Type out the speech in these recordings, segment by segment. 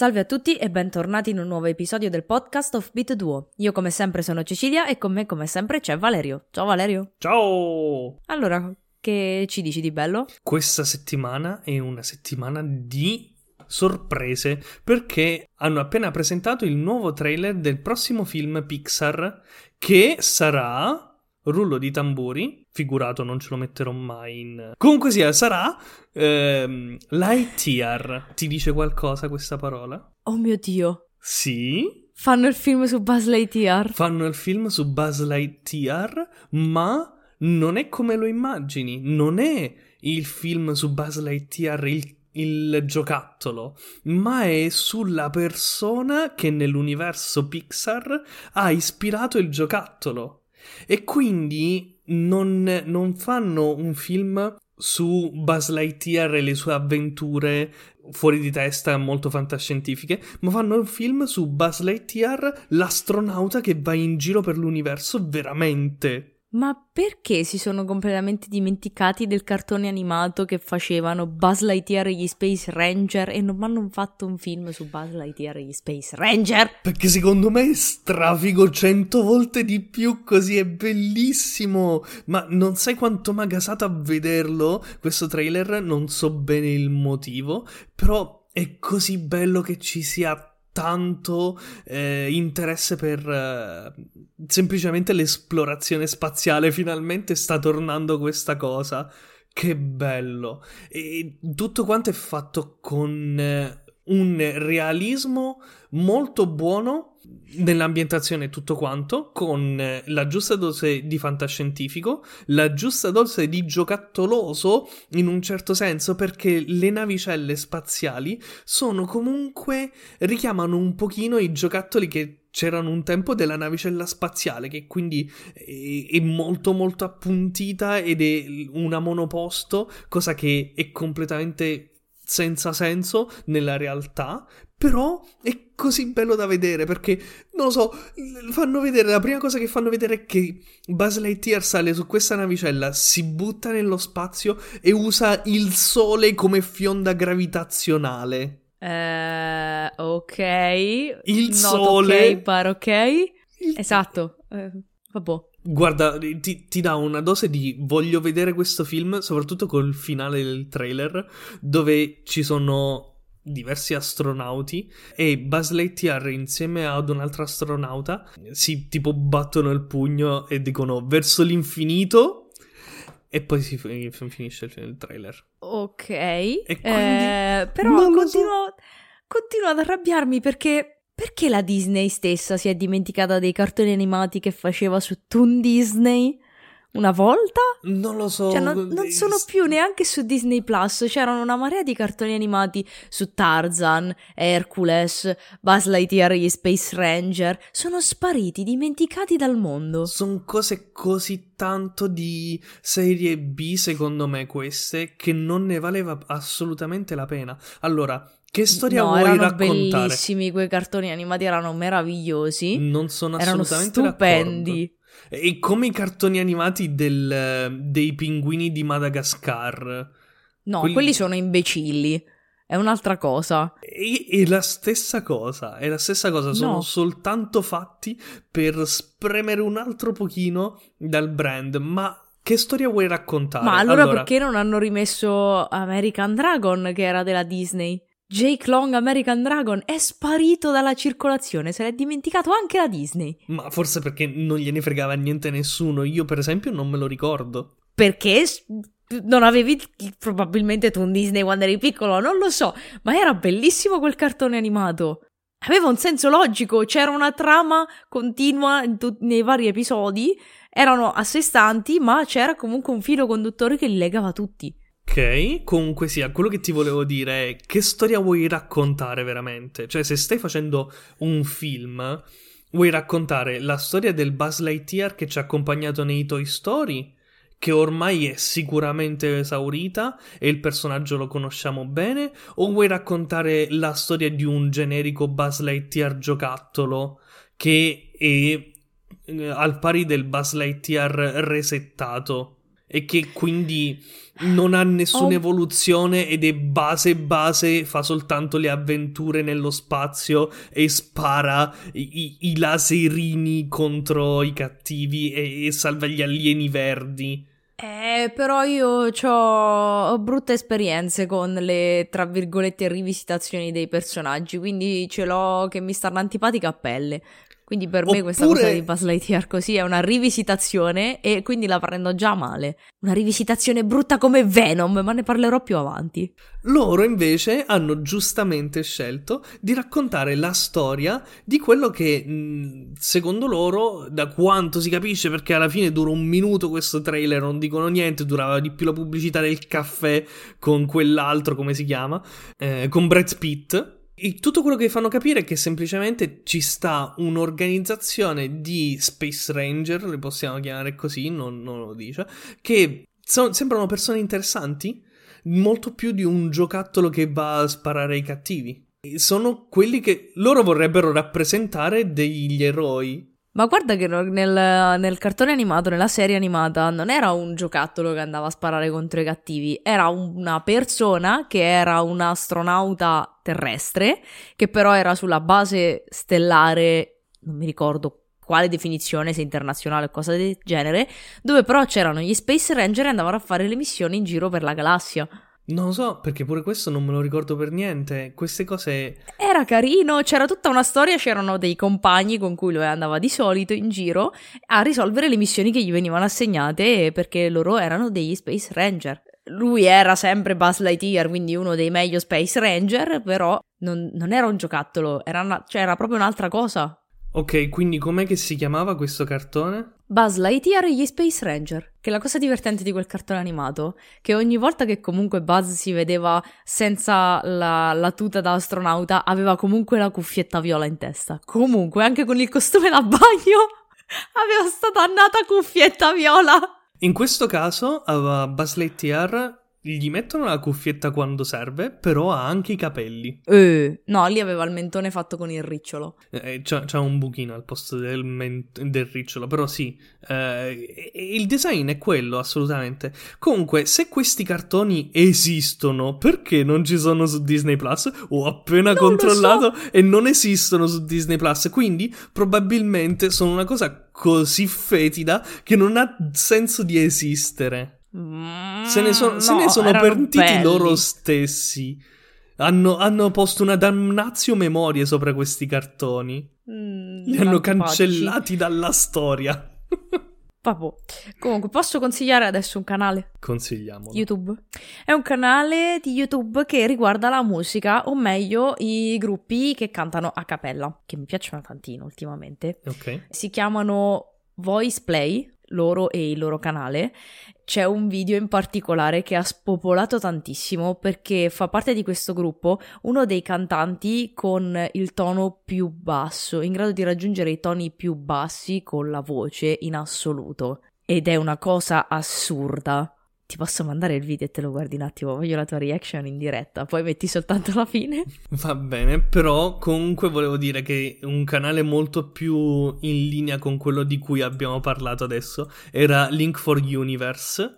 Salve a tutti e bentornati in un nuovo episodio del podcast of Beat Duo. Io come sempre sono Cecilia e con me come sempre c'è Valerio. Ciao Valerio. Ciao! Allora, che ci dici di bello? Questa settimana è una settimana di sorprese perché hanno appena presentato il nuovo trailer del prossimo film Pixar che sarà rullo di tamburi, figurato non ce lo metterò mai in... Comunque sia, sarà ehm, Lightyear. Ti dice qualcosa questa parola? Oh mio Dio. Sì? Fanno il film su Buzz Lightyear? Fanno il film su Buzz Lightyear, ma non è come lo immagini. Non è il film su Buzz Lightyear il il giocattolo, ma è sulla persona che nell'universo Pixar ha ispirato il giocattolo. E quindi non, non fanno un film su Buzz Lightyear e le sue avventure fuori di testa molto fantascientifiche, ma fanno un film su Buzz Lightyear, l'astronauta che va in giro per l'universo veramente. Ma perché si sono completamente dimenticati del cartone animato che facevano Buzz Lightyear e gli Space Ranger e non hanno fatto un film su Buzz Lightyear e gli Space Ranger? Perché secondo me è strafigo cento volte di più così, è bellissimo! Ma non sai quanto mi ha gasato a vederlo, questo trailer, non so bene il motivo, però è così bello che ci sia tanto eh, interesse per eh, semplicemente l'esplorazione spaziale. Finalmente sta tornando questa cosa. Che bello! E tutto quanto è fatto con eh, un realismo molto buono nell'ambientazione e tutto quanto, con eh, la giusta dose di fantascientifico, la giusta dose di giocattoloso in un certo senso, perché le navicelle spaziali sono comunque richiamano un pochino i giocattoli che c'erano un tempo della navicella spaziale, che quindi è, è molto molto appuntita ed è una monoposto, cosa che è completamente senza senso nella realtà, però è così bello da vedere perché, non lo so, fanno vedere, la prima cosa che fanno vedere è che Buzz Lightyear sale su questa navicella, si butta nello spazio e usa il sole come fionda gravitazionale. Eh, ok. Il Not sole. Ok, but ok. Il- Esatto. Eh, vabbè. Guarda, ti, ti dà una dose di voglio vedere questo film, soprattutto col finale del trailer, dove ci sono diversi astronauti e Buzz Lightyear insieme ad un altro astronauta si tipo battono il pugno e dicono verso l'infinito e poi si fi- finisce il, il trailer. Ok. quindi Eh, però lo so. continuo, continuo ad arrabbiarmi perché. Perché la Disney stessa si è dimenticata dei cartoni animati che faceva su Toon Disney una volta? Non lo so. Cioè, non, non sono più neanche su Disney Plus. C'erano una marea di cartoni animati su Tarzan, Hercules, Buzz Lightyear gli Space Ranger. Sono spariti, dimenticati dal mondo. Sono cose così tanto di serie B, secondo me, queste, che non ne valeva assolutamente la pena. Allora, che storia no, vuoi erano raccontare? bellissimi quei cartoni animati, erano meravigliosi. Non sono erano assolutamente stupendi. d'accordo. E come i cartoni animati del- dei pinguini di Madagascar. No, Quelli- quelli sono imbecilli. È un'altra cosa. È, è la stessa cosa, è la stessa cosa, sono No. soltanto fatti per spremere un altro pochino dal brand, ma che storia vuoi raccontare? Ma allora, perché non hanno rimesso American Dragon, che era della Disney? Jake Long American Dragon è sparito dalla circolazione, se l'è dimenticato anche la Disney. Ma forse perché non gliene fregava niente nessuno, io per esempio non me lo ricordo. Perché non avevi probabilmente tu un Disney quando eri piccolo, non lo so, ma era bellissimo quel cartone animato. Aveva un senso logico, c'era una trama continua in tut- nei vari episodi erano a sé stanti, ma c'era comunque un filo conduttore che li legava tutti. Ok, comunque sia, quello che ti volevo dire è che storia vuoi raccontare veramente? Cioè, se stai facendo un film, vuoi raccontare la storia del Buzz Lightyear che ci ha accompagnato nei Toy Story? che ormai è sicuramente esaurita e il personaggio lo conosciamo bene, o vuoi raccontare la storia di un generico Buzz Lightyear giocattolo che è eh, al pari del Buzz Lightyear resettato e che quindi non ha nessuna oh. evoluzione ed è base base, fa soltanto le avventure nello spazio e spara i, i laserini contro i cattivi e, e salva gli alieni verdi. Eh, però io ho brutte esperienze con le, tra virgolette, rivisitazioni dei personaggi, quindi ce l'ho che mi stanno antipatica a pelle. Quindi per Oppure... me questa cosa di Buzz Lightyear così è una rivisitazione e quindi la prendo già male. Una rivisitazione brutta come Venom, ma ne parlerò più avanti. Loro invece hanno giustamente scelto di raccontare la storia di quello che, secondo loro, da quanto si capisce, perché alla fine dura un minuto questo trailer, non dicono niente, durava di più la pubblicità del caffè con quell'altro, come si chiama, eh, con Brad Pitt e tutto quello che fanno capire è che semplicemente ci sta un'organizzazione di Space Ranger, le possiamo chiamare così, non, non lo dice, che sono, sembrano persone interessanti, molto più di un giocattolo che va a sparare ai cattivi. Sono quelli che loro vorrebbero rappresentare degli eroi ma guarda che nel, nel, cartone animato, nella serie animata, non era un giocattolo che andava a sparare contro i cattivi, era una persona che era un astronauta terrestre, che però era sulla base stellare, non mi ricordo quale definizione, se internazionale o cosa del genere, dove però c'erano gli Space Ranger e andavano a fare le missioni in giro per la galassia. Non lo so, perché pure questo non me lo ricordo per niente. Queste cose. Era carino, c'era tutta una storia, c'erano dei compagni con cui lui andava di solito in giro a risolvere le missioni che gli venivano assegnate perché loro erano degli Space Ranger. Lui era sempre Buzz Lightyear, quindi uno dei meglio Space Ranger, però non, non era un giocattolo, era, una, cioè era proprio un'altra cosa. Ok, quindi com'è che si chiamava questo cartone? Buzz Lightyear e gli Space Ranger. Che la cosa divertente di quel cartone animato, che ogni volta che comunque Buzz si vedeva senza la, la tuta da astronauta, aveva comunque la cuffietta viola in testa. Comunque, anche con il costume da bagno, aveva sta dannata cuffietta viola. In questo caso, uh, Buzz Lightyear gli mettono la cuffietta quando serve, però ha anche i capelli. Eh, no, lì aveva il mentone fatto con il ricciolo. Eh, c'ha, c'ha, un buchino al posto del, ment- del ricciolo, però sì. Eh, il design è quello, assolutamente. Comunque, se questi cartoni esistono, perché non ci sono su Disney Plus? Ho appena non controllato so. e non esistono su Disney Plus. Quindi, probabilmente sono una cosa così fetida che non ha senso di esistere. Mm, se ne, so- no, se ne sono pentiti belli. loro stessi. Hanno, hanno, posto una damnazio memoria sopra questi cartoni. Mm, Li hanno cancellati dalla storia. Vabbè. Comunque, posso consigliare adesso un canale? Consigliamolo. YouTube. È un canale di YouTube che riguarda la musica, o meglio, i gruppi che cantano a cappella, che mi piacciono tantino ultimamente. Ok. Si chiamano Voice Play loro e il loro canale, c'è un video in particolare che ha spopolato tantissimo perché fa parte di questo gruppo uno dei cantanti con il tono più basso, in grado di raggiungere i toni più bassi con la voce in assoluto. Ed è una cosa assurda ti posso mandare il video e te lo guardi un attimo, voglio la tua reaction in diretta, poi metti soltanto la fine. Va bene, però comunque volevo dire che un canale molto più in linea con quello di cui abbiamo parlato adesso era Link for Universe,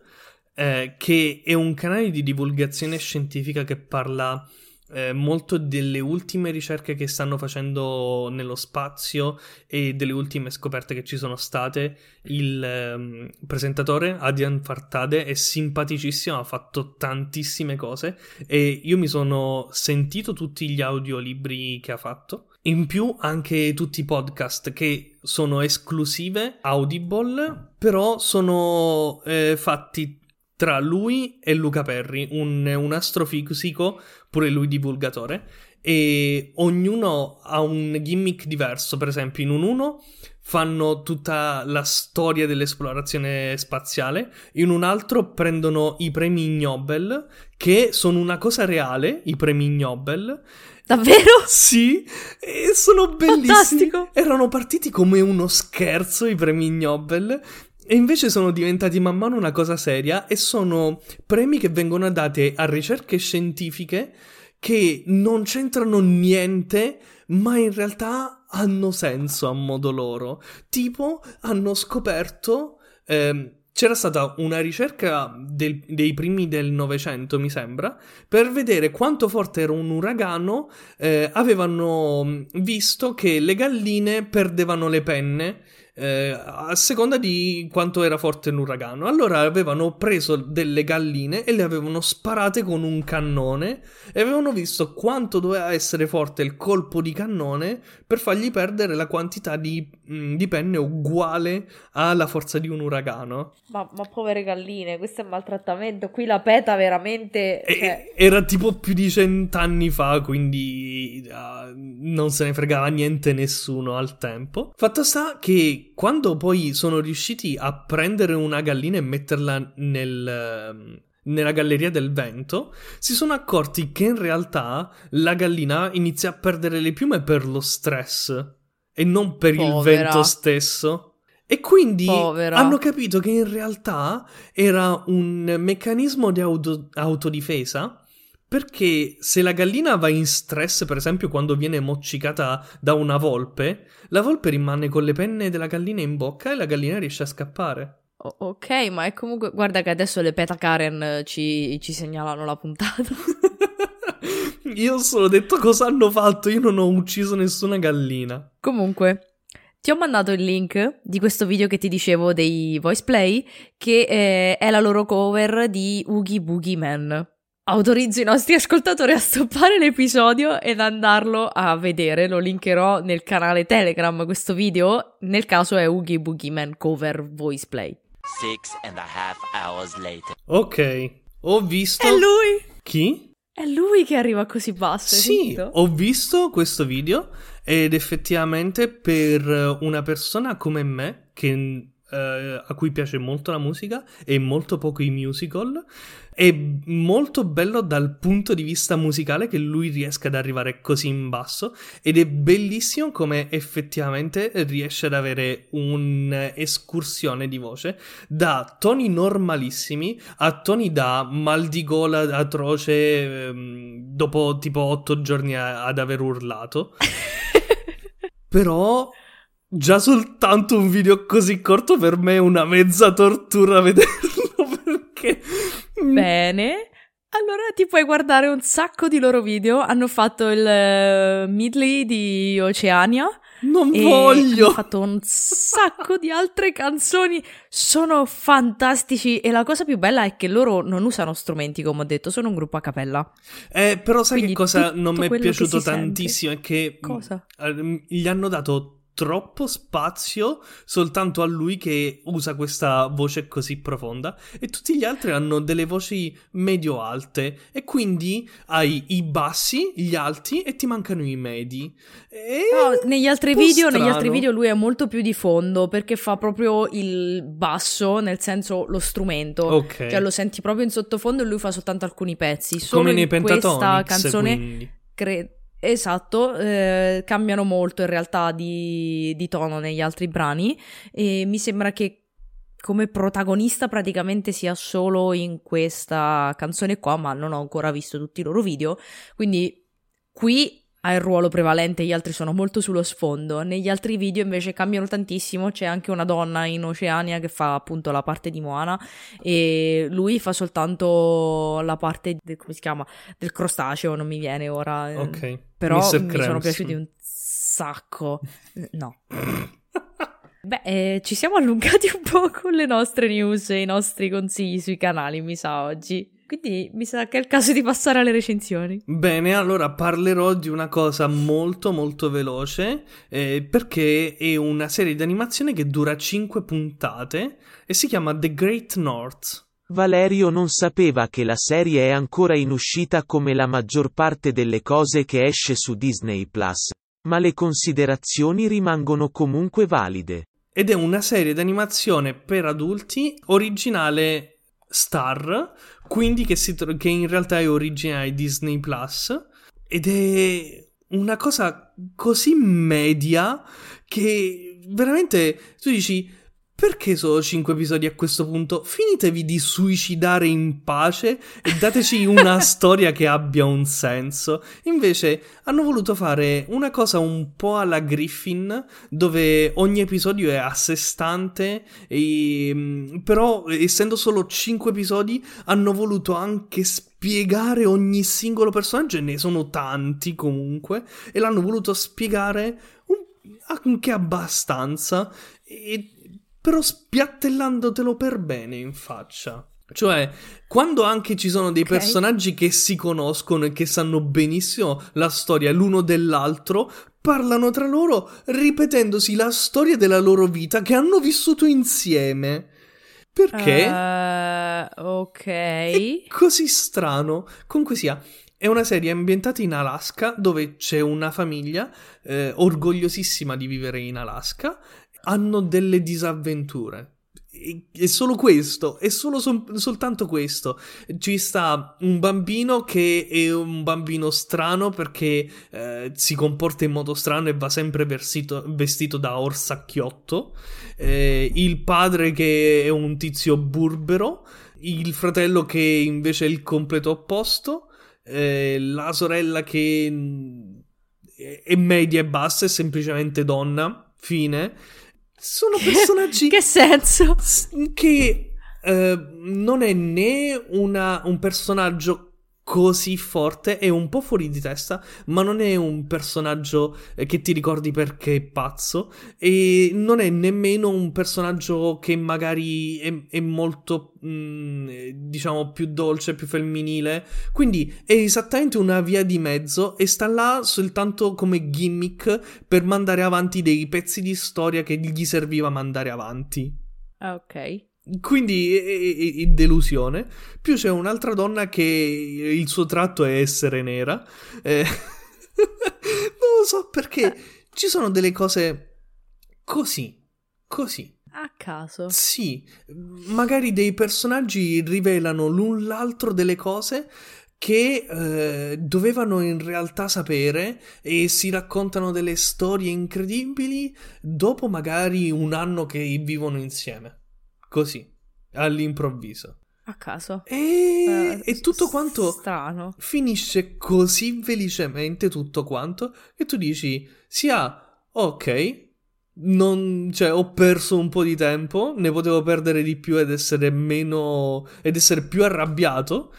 eh, che è un canale di divulgazione scientifica che parla eh, molto delle ultime ricerche che stanno facendo nello spazio e delle ultime scoperte che ci sono state. Il ehm, presentatore Adrian Fartade è simpaticissimo, ha fatto tantissime cose e io mi sono sentito tutti gli audiolibri che ha fatto. In più anche tutti i podcast che sono esclusive Audible, però sono eh, fatti tra lui e Luca Perri, un, un astrofisico, pure lui divulgatore, e ognuno ha un gimmick diverso. Per esempio, in un uno fanno tutta la storia dell'esplorazione spaziale, in un altro prendono i premi Nobel, che sono una cosa reale, i premi Nobel. Davvero? Sì, e sono bellissimi. Fantastico. Erano partiti come uno scherzo i premi Nobel e invece sono diventati man mano una cosa seria e sono premi che vengono dati a ricerche scientifiche che non c'entrano niente, ma in realtà hanno senso a modo loro. Tipo, hanno scoperto. Ehm, c'era stata una ricerca del, dei primi del Novecento, mi sembra, per vedere quanto forte era un uragano. Eh, avevano visto che le galline perdevano le penne eh, a seconda di quanto era forte l'uragano. Allora avevano preso delle galline e le avevano sparate con un cannone e avevano visto quanto doveva essere forte il colpo di cannone per fargli perdere la quantità di, mh, di penne uguale alla forza di un uragano. Ma, ma, povere galline, questo è maltrattamento. Qui la peta veramente. Cioè... Era tipo più di cent'anni fa, quindi uh, non se ne fregava niente nessuno al tempo. Fatto sta che quando poi sono riusciti a prendere una gallina e metterla nel, ehm, nella galleria del vento, si sono accorti che in realtà la gallina inizia a perdere le piume per lo stress e non per Povera. il vento stesso. E quindi Povera. hanno capito che in realtà era un meccanismo di auto- autodifesa perché se la gallina va in stress, per esempio, quando viene moccicata da una volpe, la volpe rimane con le penne della gallina in bocca e la gallina riesce a scappare. O- ok, ma è comunque. Guarda che adesso le Peta Karen ci, ci segnalano la puntata. io solo detto cosa hanno fatto, io non ho ucciso nessuna gallina. Comunque, ti ho mandato il link di questo video che ti dicevo dei voice play, che eh, è la loro cover di Oogie Boogie Man autorizzo i nostri ascoltatori a stoppare l'episodio ed andarlo a vedere. Lo linkerò nel canale Telegram questo video. Nel caso è Oogie Boogie Man cover voice play. Six and a half hours later. Ok, ho visto. È lui! Chi? È lui che arriva così basso. Sì, ho visto questo video ed effettivamente per una persona come me che Uh, a cui piace molto la musica e molto poco i musical. È molto bello dal punto di vista musicale che lui riesca ad arrivare così in basso ed è bellissimo come effettivamente riesce ad avere un'escursione di voce da toni normalissimi a toni da mal di gola atroce ehm, dopo tipo otto giorni a- ad aver urlato. Però già soltanto un video così corto per me è una mezza tortura vederlo perché Bene. Allora ti puoi guardare un sacco di loro video. Hanno fatto il uh, Midley di Oceania. Non voglio! Hanno fatto un sacco di altre canzoni. Sono fantastici. E la cosa più bella è che loro non usano strumenti, come ho detto, sono un gruppo a cappella. Eh, però sai Quindi che cosa non mi è piaciuto tantissimo? Sente... È che cosa? gli hanno dato troppo spazio soltanto a lui che usa questa voce così profonda e tutti gli altri hanno delle voci medio alte e quindi hai i bassi, gli alti e ti mancano i medi. No, negli, altri video, negli altri video lui è molto più di fondo perché fa proprio il basso, nel senso lo strumento. Ok. Cioè lo senti proprio in sottofondo e lui fa soltanto alcuni pezzi. Solo Come nei in questa canzone credo Esatto, eh, cambiano molto in realtà di, di, tono negli altri brani e mi sembra che come protagonista praticamente sia solo in questa canzone qua, ma non ho ancora visto tutti i loro video, quindi qui ha il ruolo prevalente, gli altri sono molto sullo sfondo. Negli altri video invece cambiano tantissimo, c'è anche una donna in Oceania che fa appunto la parte di Moana e lui fa soltanto la parte del, come si chiama? del crostaceo, non mi viene ora. Ok. Però Mr. mi sono piaciuti un sacco. No. Beh, eh, ci siamo allungati un po' con le nostre news e i nostri consigli sui canali, mi sa, oggi. Quindi mi sa che è il caso di passare alle recensioni. Bene, allora parlerò di una cosa molto molto veloce eh, perché è una serie di animazione che dura 5 puntate e si chiama The Great North. Valerio non sapeva che la serie è ancora in uscita come la maggior parte delle cose che esce su Disney Plus. ma le considerazioni rimangono comunque valide. Ed è una serie d'animazione per adulti originale Star, quindi che, si, che in realtà è originale Disney Plus. Ed è una cosa così media che veramente tu dici perché solo 5 episodi a questo punto? Finitevi di suicidare in pace e dateci una storia che abbia un senso. Invece hanno voluto fare una cosa un po' alla Griffin, dove ogni episodio è a sé stante, e, mm, però essendo solo 5 episodi hanno voluto anche spiegare ogni singolo personaggio, e ne sono tanti comunque, e l'hanno voluto spiegare un, anche abbastanza. E però spiattellandotelo per bene in faccia. Cioè, quando anche ci sono dei okay. personaggi che si conoscono e che sanno benissimo la storia l'uno dell'altro, parlano tra loro ripetendosi la storia della loro vita che hanno vissuto insieme. Perché? Uh, ok. È così strano. Comunque sia, è una serie ambientata in Alaska dove c'è una famiglia eh, orgogliosissima di vivere in Alaska hanno delle disavventure. È solo questo, è solo sol- soltanto questo. Ci sta un bambino che è un bambino strano perché eh, si comporta in modo strano e va sempre versito, vestito da orsacchiotto. Eh, il padre che è un tizio burbero. Il fratello che invece è il completo opposto. Eh, la sorella che mm, è media e bassa, è semplicemente donna. Fine. Sono personaggi. che senso? Che eh, non è né una, un personaggio così forte, è un po' fuori di testa, ma non è un personaggio eh, che ti ricordi perché è pazzo e non è nemmeno un personaggio che magari è, è molto, mh, mm, diciamo, più dolce, più femminile. Quindi è esattamente una via di mezzo e sta là soltanto come gimmick per mandare avanti dei pezzi di storia che gli serviva mandare avanti. Ah, ok. Quindi è, è, delusione. Più c'è un'altra donna che il suo tratto è essere nera. Eh, non lo so perché ci sono delle cose così, così. A caso. Sì, magari dei personaggi rivelano l'un l'altro delle cose che eh, dovevano in realtà sapere e si raccontano delle storie incredibili dopo magari un anno che vivono insieme. Così, all'improvviso. A caso. E, uh, e tutto quanto strano. finisce così felicemente tutto quanto che tu dici sia ok, non, cioè, ho perso un po' di tempo, ne potevo perdere di più ed essere meno ed essere più arrabbiato.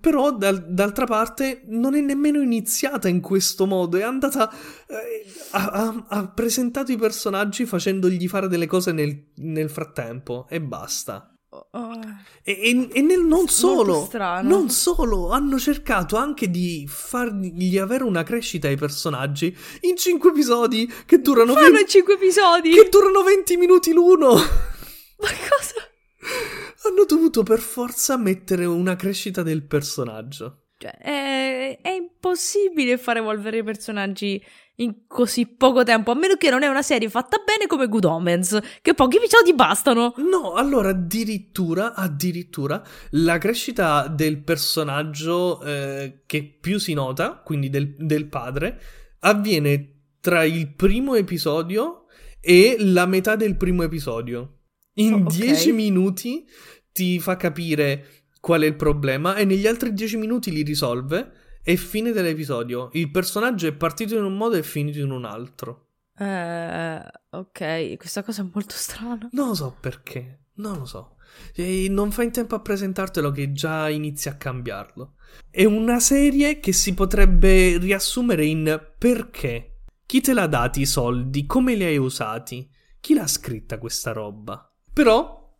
Però dal, d'altra parte non è nemmeno iniziata in questo modo, è andata. Eh, ha, ha, presentato i personaggi facendogli fare delle cose nel, nel frattempo e basta. Oh. oh. E, e, e nel, non solo, non solo, hanno cercato anche di fargli avere una crescita ai personaggi in 5 episodi che durano. Fanno 20, 5 episodi che durano 20 minuti l'uno. Ma cosa? hanno dovuto per forza mettere una crescita del personaggio. Cioè, è, è impossibile far evolvere i personaggi in così poco tempo, a meno che non è una serie fatta bene come Good Omens, che pochi episodi bastano. No, allora addirittura, addirittura, la crescita del personaggio eh, che più si nota, quindi del, del padre, avviene tra il primo episodio e la metà del primo episodio. In 10 okay. minuti ti fa capire qual è il problema e negli altri 10 minuti li risolve e fine dell'episodio. Il personaggio è partito in un modo e finito in un altro. Eh, ok, questa cosa è molto strana. Non lo so perché, non lo so. E non fa in tempo a presentartelo che già inizia a cambiarlo. È una serie che si potrebbe riassumere in perché. Chi te l'ha dati i soldi? Come li hai usati? Chi l'ha scritta questa roba? Però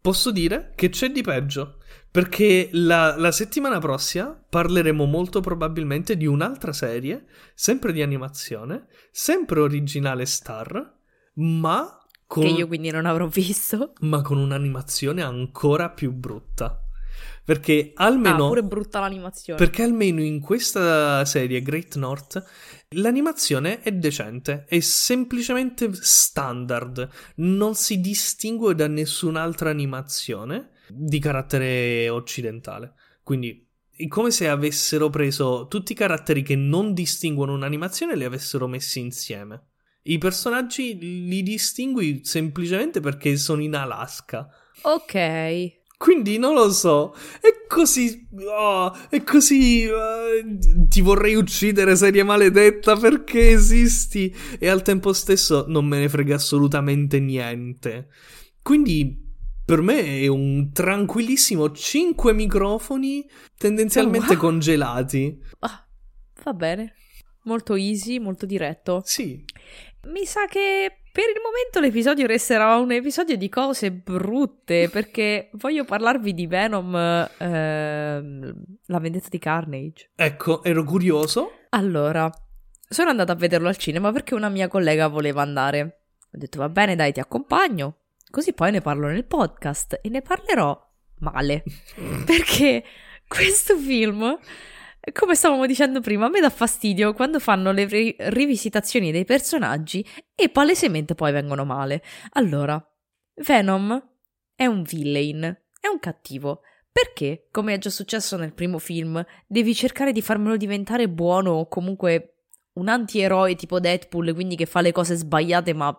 posso dire che c'è di peggio. Perché la, la, settimana prossima parleremo molto probabilmente di un'altra serie, sempre di animazione, sempre originale Star, ma con... Che io quindi non avrò visto. Ma con un'animazione ancora più brutta. Perché almeno... Ah, pure brutta l'animazione. Perché almeno in questa serie Great North l'animazione è decente, è semplicemente standard, non si distingue da nessun'altra animazione di carattere occidentale. Quindi è come se avessero preso tutti i caratteri che non distinguono un'animazione e li avessero messi insieme. I personaggi li distingui semplicemente perché sono in Alaska. Ok. Quindi non lo so, è così. Oh, è così. Uh, ti vorrei uccidere, serie maledetta, perché esisti? E al tempo stesso non me ne frega assolutamente niente. Quindi. Per me è un tranquillissimo 5 microfoni tendenzialmente wow. congelati. Ah, va bene. Molto easy, molto diretto. Sì. Mi sa che per il momento l'episodio resterà un episodio di cose brutte perché voglio parlarvi di Venom, ehm, la vendetta di Carnage. Ecco, ero curioso. Allora, sono andata a vederlo al cinema perché una mia collega voleva andare. Ho detto va bene, dai, ti accompagno. Così poi ne parlo nel podcast e ne parlerò male. perché questo film come stavamo dicendo prima, a me dà fastidio quando fanno le ri- rivisitazioni dei personaggi e palesemente poi vengono male. Allora, Venom è un villain, è un cattivo. Perché, come è già successo nel primo film, devi cercare di farmelo diventare buono o comunque un antieroe tipo Deadpool, quindi che fa le cose sbagliate ma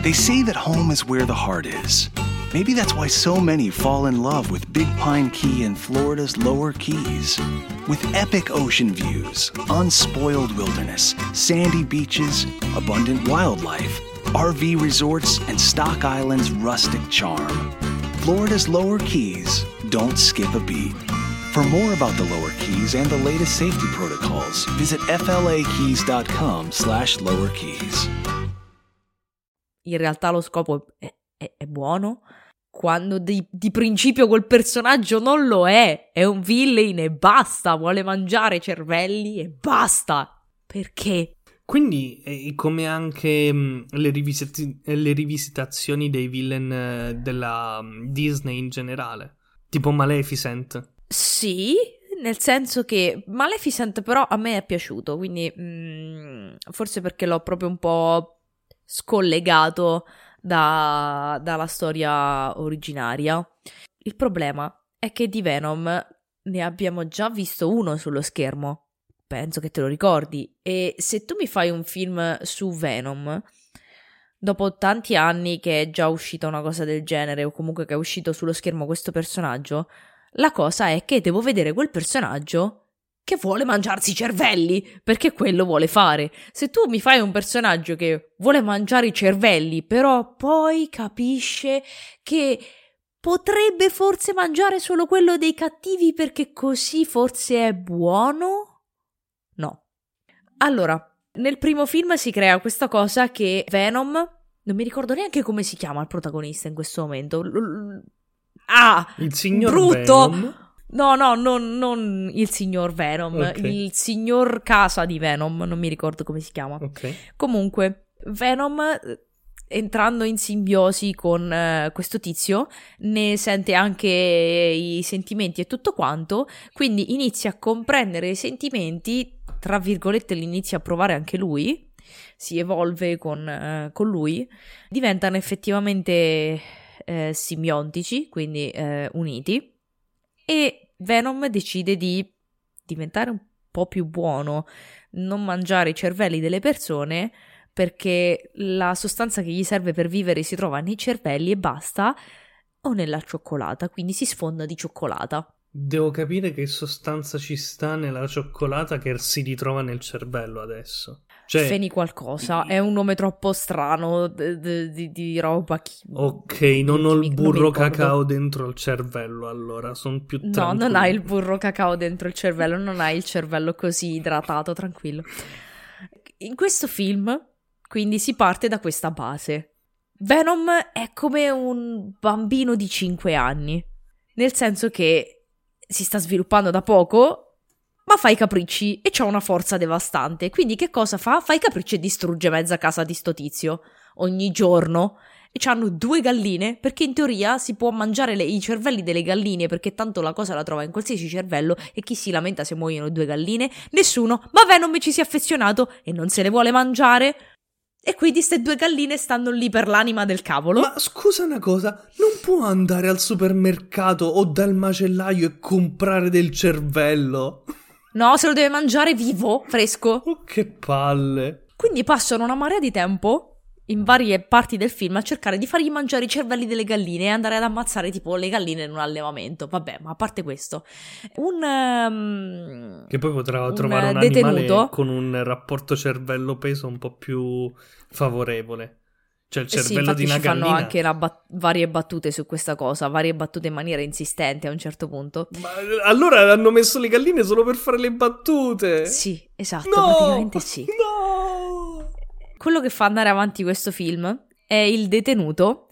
They say that home is where the heart is. Maybe that's why so many fall in love with Big Pine Key in Florida's lower keys. With epic ocean views, unspoiled wilderness, sandy beaches, abundant wildlife, RV resorts, and Stock Island's rustic charm. Florida's lower keys don't skip a beat. For more about the lower keys and the latest safety protocols, visit flakeys.com slash lower keys. In realtà lo scopo è, è, è buono, quando di, di, principio quel personaggio non lo è, è un villain e basta, vuole mangiare cervelli e basta. Perché? Quindi, è come anche mh, le, rivisit- le, rivisitazioni dei villain eh, della mh, Disney in generale, tipo Maleficent. Sì, nel senso che Maleficent però a me è piaciuto, quindi mh, forse perché l'ho proprio un po' scollegato da, dalla storia originaria. Il problema è che di Venom ne abbiamo già visto uno sullo schermo. Penso che te lo ricordi. E se tu mi fai un film su Venom, dopo tanti anni che è già uscita una cosa del genere, o comunque che è uscito sullo schermo questo personaggio, la cosa è che devo vedere quel personaggio che vuole mangiarsi i cervelli, perché quello vuole fare. Se tu mi fai un personaggio che vuole mangiare i cervelli, però poi capisce che potrebbe forse mangiare solo quello dei cattivi perché così forse è buono? No. Allora, nel primo film si crea questa cosa che Venom, non mi ricordo neanche come si chiama il protagonista in questo momento. Ah, il signor brutto. Venom. No, no, non, non, il signor Venom, okay. il signor casa di Venom, non mi ricordo come si chiama. Okay. Comunque, Venom entrando in simbiosi con uh, questo tizio ne sente anche i sentimenti e tutto quanto, quindi inizia a comprendere i sentimenti, tra virgolette li inizia a provare anche lui, si evolve con, uh, con lui, diventano effettivamente uh, simbiontici, quindi uniti e Venom decide di diventare un po' più buono, non mangiare i cervelli delle persone perché la sostanza che gli serve per vivere si trova nei cervelli e basta o nella cioccolata, quindi si sfonda di cioccolata. Devo capire che sostanza ci sta nella cioccolata che si ritrova nel cervello adesso. Cioè, Feni qualcosa, è un nome troppo strano d- d- di, di roba. chi- ok, non ho il chimica, burro cacao dentro il cervello, allora sono più No, tranquillo. non hai il burro cacao dentro il cervello, non hai il cervello così idratato, tranquillo. In questo film, quindi, si parte da questa base. Venom è come un bambino di 5 anni, nel senso che si sta sviluppando da poco, ma fa i capricci e ha una forza devastante. Quindi che cosa fa? Fa i capricci e distrugge mezza casa di sto tizio ogni giorno. E hanno due galline perché in teoria si può mangiare le- i cervelli delle galline perché tanto la cosa la trova in qualsiasi cervello e chi si lamenta se muoiono due galline? Nessuno, ma Venom ci si è affezionato e non se le vuole mangiare. E quindi ste due galline stanno lì per l'anima del cavolo. Ma scusa una cosa, non può andare al supermercato o dal macellaio e comprare del cervello? No, se lo deve mangiare vivo, fresco. Oh, che palle. Quindi passano una marea di tempo in varie parti del film a cercare di fargli mangiare i cervelli delle galline e andare ad ammazzare tipo le galline in un allevamento. Vabbè, ma a parte questo, un ehm, Che poi potrà trovare un animale detenuto. con un rapporto cervello-peso un po' più favorevole. Cioè il Eh sì, cervello infatti di una ci fanno gallina. anche la bat- varie battute su questa cosa, varie battute in maniera insistente a un certo punto. Ma allora hanno messo le galline solo per fare le battute? Sì, esatto, No! praticamente sì. No! Quello che fa andare avanti questo film è il detenuto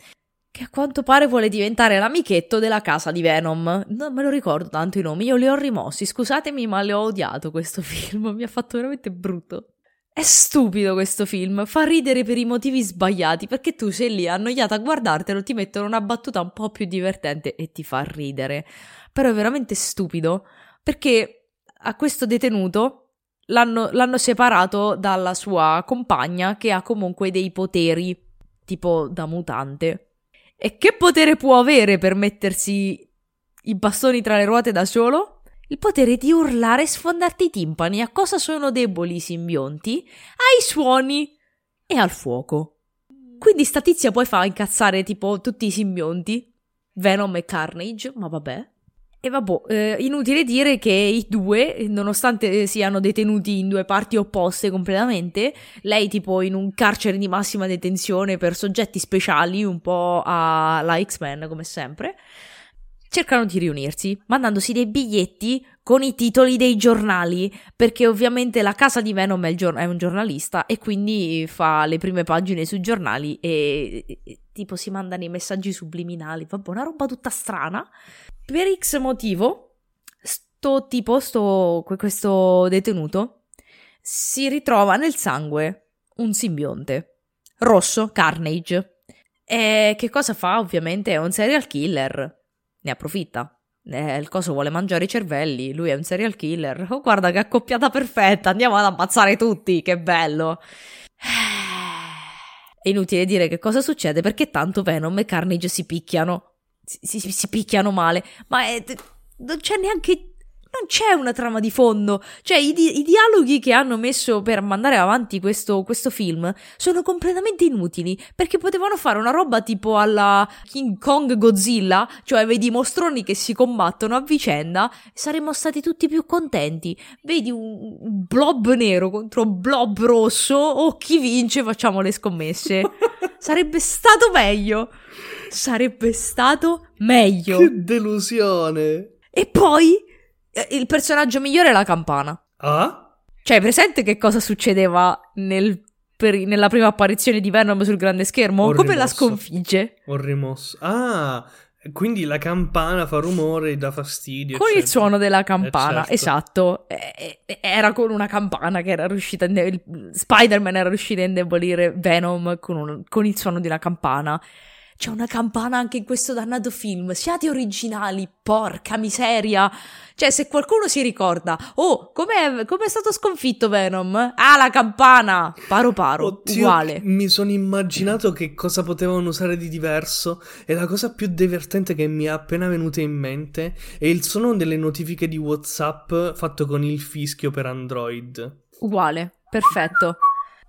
che a quanto pare vuole diventare l'amichetto della casa di Venom. Non me lo ricordo tanto i nomi, io li ho rimossi, scusatemi ma le ho odiato questo film, mi ha fatto veramente brutto. È stupido questo film, fa ridere per i motivi sbagliati, perché tu sei lì annoiata a guardartelo, ti mettono una battuta un po' più divertente e ti fa ridere. Però è veramente stupido, perché a questo detenuto l'hanno, l'hanno separato dalla sua compagna che ha comunque dei poteri, tipo da mutante. E che potere può avere per mettersi i bastoni tra le ruote da solo? Il potere di urlare e sfondarti i timpani. A cosa sono deboli i simbionti? Ai suoni e al fuoco. Quindi sta tizia poi fa incazzare tipo tutti i simbionti, Venom e Carnage, ma vabbè. E vabbè, eh, inutile dire che i due, nonostante siano detenuti in due parti opposte completamente, lei tipo in un carcere di massima detenzione per soggetti speciali, un po' alla X-Men come sempre, cercano di riunirsi, mandandosi dei biglietti con i titoli dei giornali, perché ovviamente la casa di Venom è, gior- è un giornalista e quindi fa le prime pagine sui giornali e, e- e tipo si mandano i messaggi subliminali, vabbè, una roba tutta strana. Per X motivo, sto tipo, sto, que- questo detenuto, si ritrova nel sangue un simbionte, rosso, Carnage. E che cosa fa? Ovviamente è un serial killer. Ne approfitta. Eh, il coso vuole mangiare i cervelli, lui è un serial killer. Oh, guarda che accoppiata perfetta, andiamo ad ammazzare tutti, che bello. È inutile dire che cosa succede perché tanto Venom e Carnage si picchiano. Si, si- si picchiano male, ma è- non c'è neanche. Non c'è una trama di fondo. Cioè, i, di- i dialoghi che hanno messo per mandare avanti questo, questo film sono completamente inutili. Perché potevano fare una roba tipo alla King Kong Godzilla, cioè vedi i mostroni che si combattono a vicenda saremmo stati tutti più contenti. Vedi un un blob nero contro blob rosso, o chi vince facciamo le scommesse. Sarebbe stato meglio. Sarebbe stato meglio. Che delusione. E poi il personaggio migliore è la campana. Ah? Cioè, hai presente che cosa succedeva nel- per- nella prima apparizione di Venom sul grande schermo? Ho Come la rimosso. sconfigge? Ho rimosso. Ah, quindi la campana fa rumore e dà fastidio. Con il eccetera. suono della campana, certo. esatto. Eh, eh, Era con una campana che era riuscita a inde- il- Spider-Man era riuscito a indebolire Venom con, un- con il suono di una campana. C'è una campana anche in questo dannato film. Siate originali, porca miseria. Cioè, se qualcuno si ricorda, oh, com'è, com'è stato sconfitto Venom? Ah, la campana! Paro paro, Oddio, uguale. mi sono immaginato che cosa potevano usare di diverso e la cosa più divertente che mi è appena venuta in mente è il suono delle notifiche di WhatsApp fatto con il fischio per Android. Uguale, perfetto.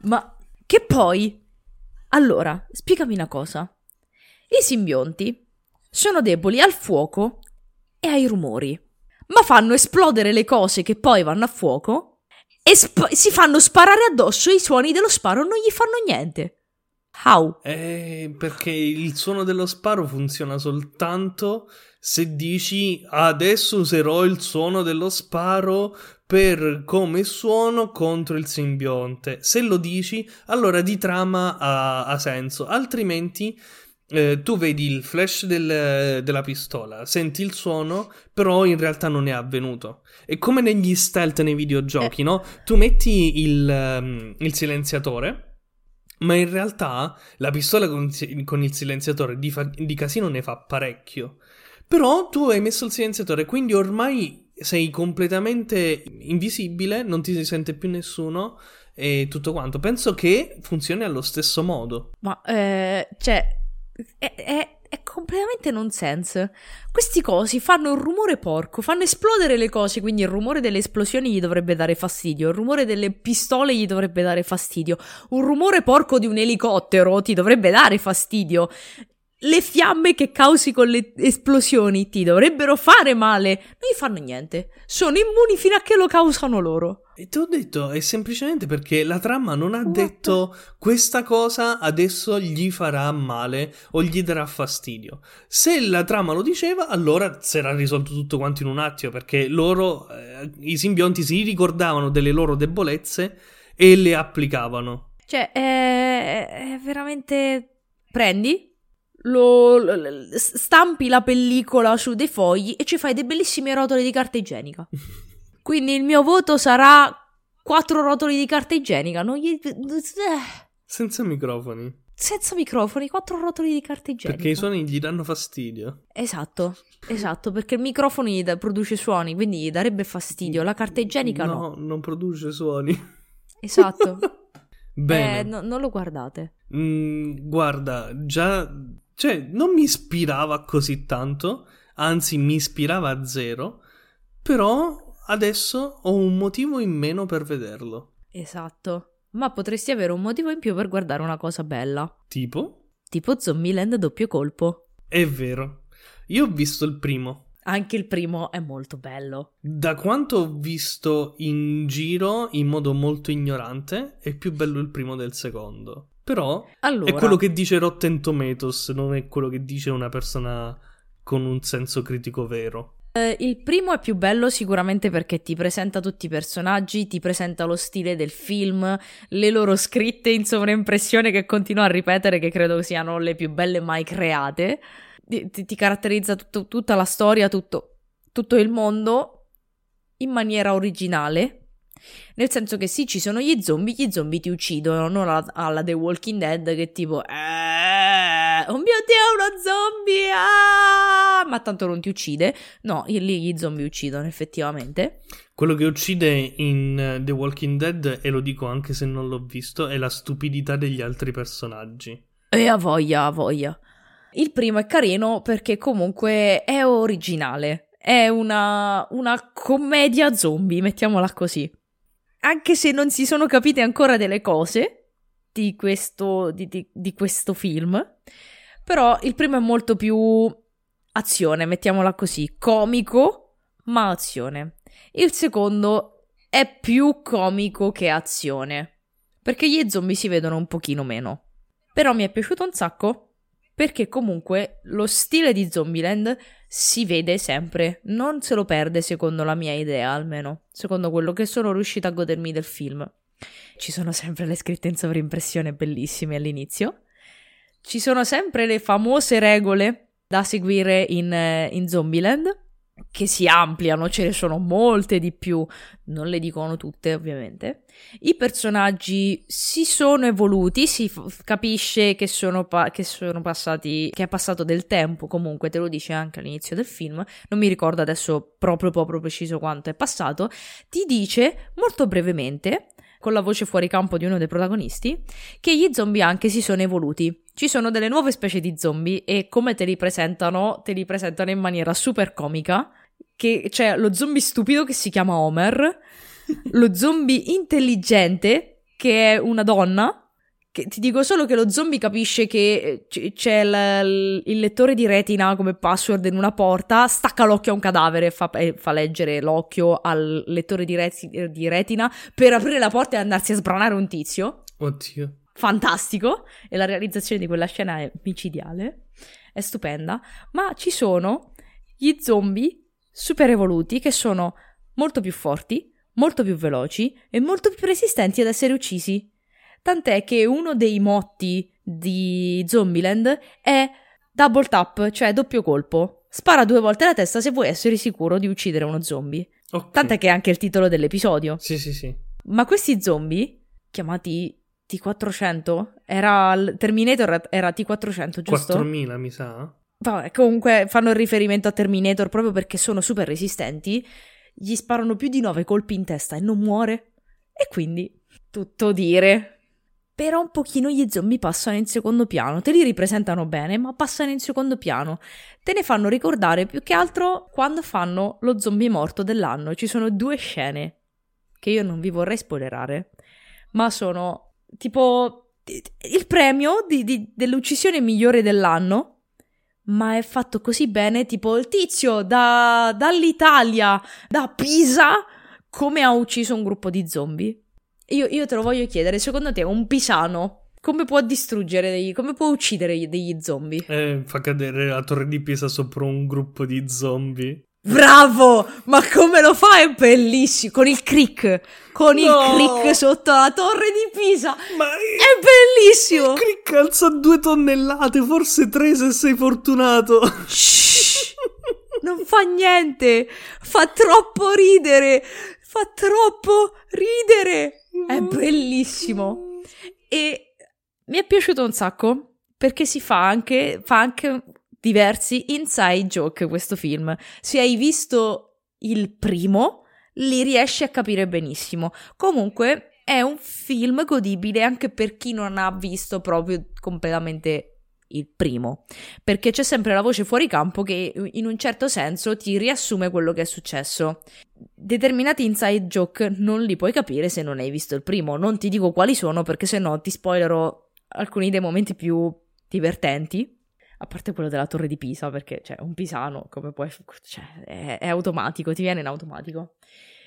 Ma che poi? Allora, spiegami una cosa. I simbionti sono deboli al fuoco e ai rumori. ma fanno esplodere le cose che poi vanno a fuoco e sp- si fanno sparare addosso e i suoni dello sparo non gli fanno niente. How? Eh, perché il suono dello sparo funziona soltanto se dici adesso userò il suono dello sparo per come suono contro il simbionte. Se lo dici, allora di trama ha, ha senso, altrimenti eh, tu vedi il flash del, della pistola, senti il suono, però in realtà non è avvenuto. È come negli stealth nei videogiochi, eh. no? Tu metti il, um, il silenziatore ma in realtà la pistola con, con il silenziatore di, fa, di, casino ne fa parecchio. Però tu hai messo il silenziatore, quindi ormai sei completamente invisibile, non ti si sente più nessuno e tutto quanto. Penso che funzioni allo stesso modo. Ma, eh, cioè, è, è, è completamente nonsense. Questi cosi fanno un rumore porco, fanno esplodere le cose, quindi il rumore delle esplosioni gli dovrebbe dare fastidio, il rumore delle pistole gli dovrebbe dare fastidio, un rumore porco di un elicottero ti dovrebbe dare fastidio. Le fiamme che causi con le esplosioni ti dovrebbero fare male, non gli fanno niente. Sono immuni fino a che lo causano loro. E ti ho detto, è semplicemente perché la trama non ha What? detto questa cosa adesso gli farà male o gli darà fastidio. Se la trama lo diceva, allora si era risolto tutto quanto in un attimo, perché loro, eh, i simbionti, si ricordavano delle loro debolezze e le applicavano. Cioè, è, è veramente... Prendi, lo, lo, stampi la pellicola su dei fogli e ci fai dei bellissime rotole di carta igienica. Quindi il mio voto sarà quattro rotoli di carta igienica. Non gli... Senza microfoni. Senza microfoni, quattro rotoli di carta igienica. Perché i suoni gli danno fastidio. Esatto, esatto, perché il microfono gli da- produce suoni, quindi gli darebbe fastidio. La carta igienica no. No, non produce suoni. Esatto. Bene. Eh, no, non lo guardate. Mm, guarda, già... Cioè, non mi ispirava così tanto, anzi mi ispirava a zero, però adesso ho un motivo in meno per vederlo. Esatto. Ma potresti avere un motivo in più per guardare una cosa bella. Tipo? Tipo Zombieland doppio colpo. È vero. Io ho visto il primo. Anche il primo è molto bello. Da quanto ho visto in giro in modo molto ignorante, è più bello il primo del secondo. Però allora... è quello che dice Rotten Tomatoes, non è quello che dice una persona con un senso critico vero. Eh, il primo è più bello sicuramente perché ti presenta tutti i personaggi, ti presenta lo stile del film, le loro scritte in sovraimpressione che continuo a ripetere che credo siano le più belle mai create. Ti, ti caratterizza tutto, tutta la storia, tutto, tutto il mondo in maniera originale. Nel senso che sì, ci sono gli zombie, gli zombie ti uccidono, non alla, alla The Walking Dead che tipo... Eh, oh mio dio, uno zombie! Ah! Ma tanto non ti uccide. No, lì gli zombie uccidono effettivamente. Quello che uccide in eh, The Walking Dead, e lo dico anche se non l'ho visto, è la stupidità degli altri personaggi. E a voglia, a voglia. Il primo è carino perché comunque è originale. È una, una commedia zombie, mettiamola così. Anche se non si sono capite ancora delle cose di questo, di, di, di questo film, però il primo è molto più azione, mettiamola così, comico, ma azione. Il secondo è più comico che azione, perché gli zombie si vedono un pochino meno. Però mi è piaciuto un sacco, perché comunque lo stile di Zombieland si vede sempre, non se lo perde secondo la mia idea almeno, secondo quello che sono riuscita a godermi del film. Ci sono sempre le scritte in sovrimpressione bellissime all'inizio ci sono sempre le famose regole da seguire in, eh, in Zombieland che si ampliano, ce ne sono molte di più, non le dicono tutte ovviamente. I personaggi si sono evoluti, si f- capisce che sono, pa- che sono, passati, che è passato del tempo, comunque te lo dice anche all'inizio del film, non mi ricordo adesso proprio proprio preciso quanto è passato, ti dice molto brevemente con la voce fuori campo di uno dei protagonisti, che gli zombie anche si sono evoluti. Ci sono delle nuove specie di zombie e come te li presentano, te li presentano in maniera super comica, che c'è lo zombie stupido che si chiama Homer, lo zombie intelligente che è una donna, che ti dico solo che lo zombie capisce che c- c'è l- il lettore di retina come password in una porta, stacca l'occhio a un cadavere, fa, e fa leggere l'occhio al lettore di, re- di retina per aprire la porta e andarsi a sbranare un tizio. Oddio. Fantastico. E la realizzazione di quella scena è micidiale. È stupenda. Ma ci sono gli zombie super evoluti che sono molto più forti, molto più veloci e molto più resistenti ad essere uccisi. Tant'è che uno dei motti di Zombieland è double tap, cioè doppio colpo. Spara due volte la testa se vuoi essere sicuro di uccidere uno zombie. Okay. Tant'è che è anche il titolo dell'episodio. Sì, sì, sì. Ma questi zombie, chiamati T400, era Terminator era T400, giusto? 4000 mi sa. Vabbè, comunque fanno riferimento a Terminator proprio perché sono super resistenti. Gli sparano più di 9 colpi in testa e non muore. E quindi, tutto dire. Però un pochino gli zombie passano in secondo piano, te li ripresentano bene, ma passano in secondo piano. Te ne fanno ricordare più che altro quando fanno lo zombie morto dell'anno. Ci sono due scene che io non vi vorrei spoilerare, ma sono tipo il premio di, di, dell'uccisione migliore dell'anno. Ma è fatto così bene, tipo il tizio da, dall'Italia, da Pisa, come ha ucciso un gruppo di zombie. Io, io, te lo voglio chiedere, secondo te un pisano come può distruggere, degli, come può uccidere degli zombie? Eh, fa cadere la torre di Pisa sopra un gruppo di zombie. Bravo! Ma come lo fa? È bellissimo! Con il crick! Con no! il crick sotto la torre di Pisa! Ma è bellissimo! Il crick alza due tonnellate, forse tre se sei fortunato. Shh, non fa niente! Fa troppo ridere! Fa troppo ridere! È bellissimo. E mi è piaciuto un sacco perché si fa anche, fa anche diversi inside joke questo film. Se hai visto il primo, li riesci a capire benissimo. Comunque è un film godibile anche per chi non ha visto proprio completamente il primo, perché c'è sempre la voce fuori campo che in un certo senso ti riassume quello che è successo. Determinati inside joke non li puoi capire se non hai visto il primo, non ti dico quali sono perché se no ti spoilerò alcuni dei momenti più divertenti. A parte quello della torre di Pisa, perché cioè, un pisano, come puoi. Cioè, è, è automatico, ti viene in automatico.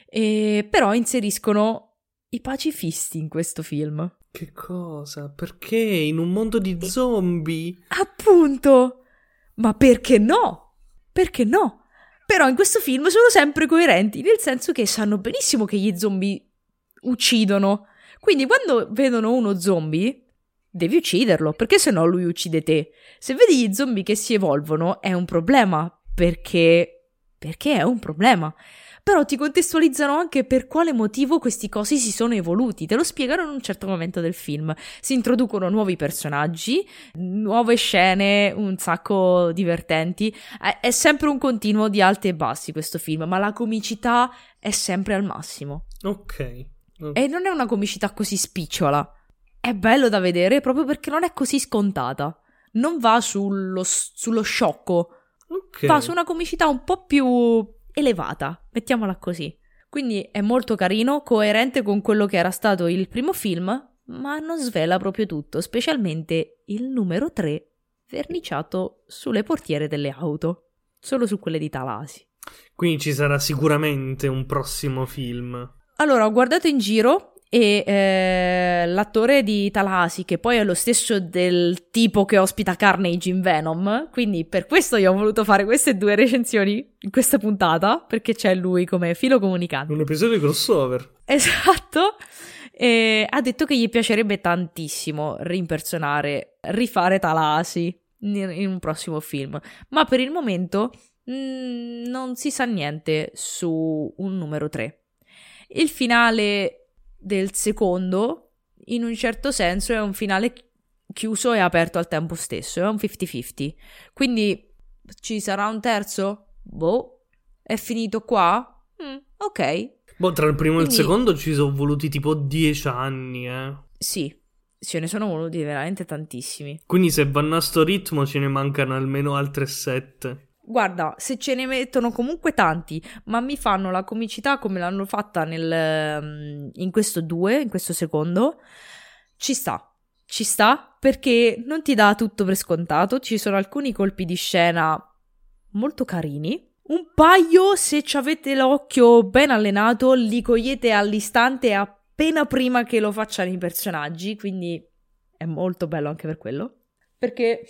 E, però inseriscono i pacifisti in questo film. Che cosa? Perché in un mondo di zombie? Appunto! Ma perché no? Perché no? Però in questo film sono sempre coerenti, nel senso che sanno benissimo che gli zombie uccidono. Quindi quando vedono uno zombie, devi ucciderlo, perché se no lui uccide te. Se vedi gli zombie che si evolvono, è un problema, perché... perché è un problema però ti contestualizzano anche per quale motivo questi cosi si sono evoluti, te lo spiegano in un certo momento del film. Si introducono nuovi personaggi, nuove scene, un sacco divertenti. È, sempre un continuo di alti e bassi questo film, ma la comicità è sempre al massimo. Ok. okay. E non è una comicità così spicciola. È bello da vedere proprio perché non è così scontata. Non va sullo, sullo sciocco. Okay. Va su una comicità un po' più elevata, mettiamola così. Quindi è molto carino, coerente con quello che era stato il primo film, ma non svela proprio tutto, specialmente il numero 3 verniciato sulle portiere delle auto, solo su quelle di Talasi. Quindi ci sarà sicuramente un prossimo film. Allora, ho guardato in giro e eh, l'attore di Tallahassee che poi è lo stesso del tipo che ospita Carnage in Venom. Quindi per questo io ho voluto fare queste due recensioni in questa puntata perché c'è lui come filo comunicante. Un episodio crossover. Esatto. E ha detto che gli piacerebbe tantissimo rimpersonare rifare Tallahassee in, in un prossimo film. Ma per il momento mh, mm, non si sa niente su un numero 3 il finale del secondo, in un certo senso, è un finale chiuso e aperto al tempo stesso, è un 50-50. Quindi ci sarà un terzo? Boh, è finito qua? Mm, ok. Boh, tra il primo Quindi... e il secondo ci sono voluti tipo dieci anni, eh. Sì, ce ne sono voluti veramente tantissimi. Quindi se vanno a sto ritmo ce ne mancano almeno altre sette. Guarda, se ce ne mettono comunque tanti, ma mi fanno la comicità come l'hanno fatta nel, mm, in questo due, in questo secondo, ci sta. ci sta perché non ti dà tutto per scontato, ci sono alcuni colpi di scena molto carini. Un paio, se ci avete l'occhio ben allenato, li cogliete all'istante appena prima che lo facciano i personaggi, quindi è molto bello anche per quello. Perché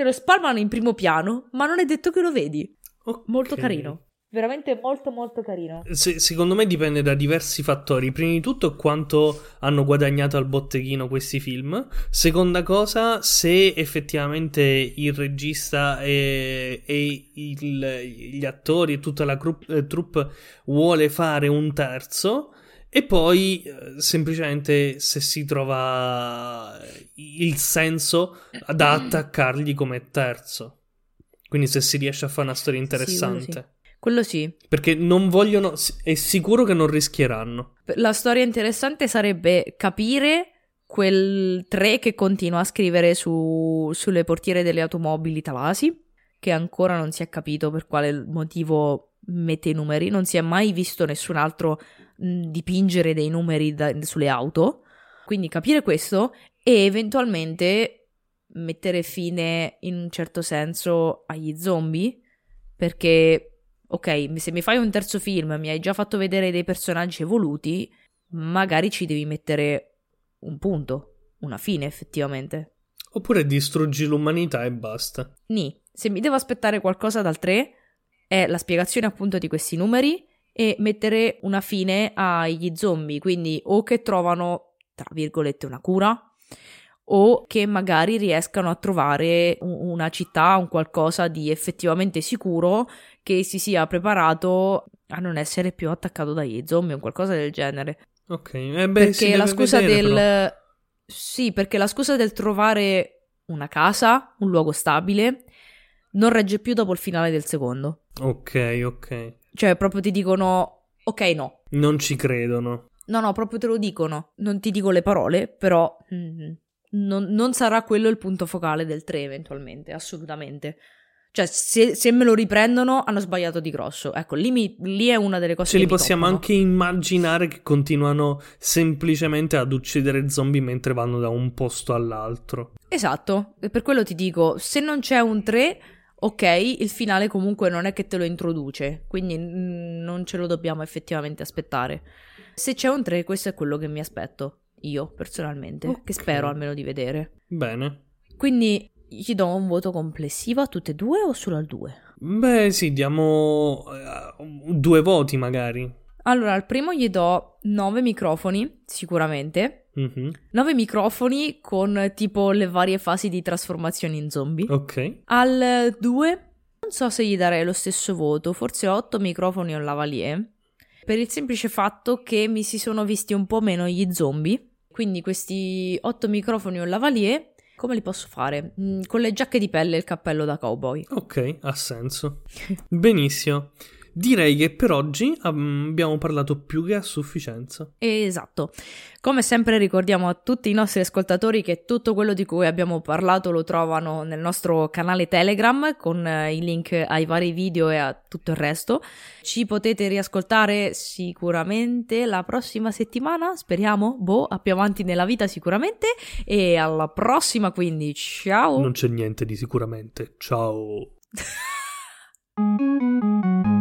te lo spalmano in primo piano, ma non è detto che lo vedi. Ok. Molto carino. Veramente molto molto carino. Se- secondo me dipende da diversi fattori. Prima di tutto quanto hanno guadagnato al botteghino questi film. Seconda cosa, se effettivamente il regista e, e il- gli attori e tutta la cru- eh, troupe vuole fare un terzo. E poi eh, semplicemente se si trova il senso da attaccargli come terzo. Quindi se si riesce a fare una storia interessante. sì. Quello sì. Perché non vogliono. È sicuro che non rischieranno. La storia interessante sarebbe capire quel 3 che continua a scrivere su- sulle portiere delle automobili Talasi, che ancora non si è capito per quale motivo mette i numeri, non si è mai visto nessun altro mh, dipingere dei numeri da- sulle auto, quindi capire questo e eventualmente mettere fine in un certo senso agli zombie, perché ok, se mi fai un terzo film, mi hai già fatto vedere dei personaggi evoluti, magari ci devi mettere un punto, una fine effettivamente. Oppure distruggi l'umanità e basta. Ni, se mi devo aspettare qualcosa dal 3 è la spiegazione appunto di questi numeri e mettere una fine agli zombie, quindi o che trovano, tra virgolette, una cura o che magari riescano a trovare un- una città, un qualcosa di effettivamente sicuro che si sia preparato a non essere più attaccato dagli zombie o qualcosa del genere. Ok, eh beh, Perché la scusa vedere, del... però. Sì, perché la scusa del trovare una casa, un luogo stabile, non regge più dopo il finale del secondo. Ok, ok. Cioè, proprio ti dicono, ok, no. Non ci credono. No, no, proprio te lo dicono. Non ti dico le parole, però mm, non, non sarà quello il punto focale del 3 eventualmente, assolutamente. Cioè, se, se me lo riprendono, hanno sbagliato di grosso. Ecco, lì, mi- lì è una delle cose Ce che li mi possiamo toccano. anche immaginare che continuano semplicemente ad uccidere zombie mentre vanno da un posto all'altro. Esatto, e per quello ti dico, se non c'è un 3, ok, il finale comunque non è che te lo introduce, quindi non ce lo dobbiamo effettivamente aspettare. Se c'è un 3, questo è quello che mi aspetto, io personalmente, Ok. che spero almeno di vedere. Bene. Quindi gli do un voto complessivo a tutte e due o solo al 2? Beh, sì, diamo eh, due voti magari. Allora, al primo gli do 9 microfoni, sicuramente. Mhm. 9 microfoni con tipo le varie fasi di trasformazione in zombie. Ok. Al 2 non so se gli darei lo stesso voto, forse 8 microfoni o lavalier, per il semplice fatto che mi si sono visti un po' meno gli zombie, quindi questi 8 microfoni o lavalier, come li posso fare? Mm, con le giacche di pelle e il cappello da cowboy. Ok, ha senso. Benissimo. Direi che per oggi mm, abbiamo parlato più che a sufficienza. Esatto. Come sempre ricordiamo a tutti i nostri ascoltatori che tutto quello di cui abbiamo parlato lo trovano nel nostro canale Telegram con eh, i link ai vari video e a tutto il resto. Ci potete riascoltare sicuramente la prossima settimana, speriamo, boh, a più avanti nella vita sicuramente e alla prossima quindi, ciao! Non c'è niente di sicuramente. Ciao.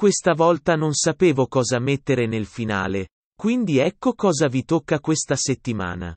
Questa volta non sapevo cosa mettere nel finale, quindi ecco cosa vi tocca questa settimana.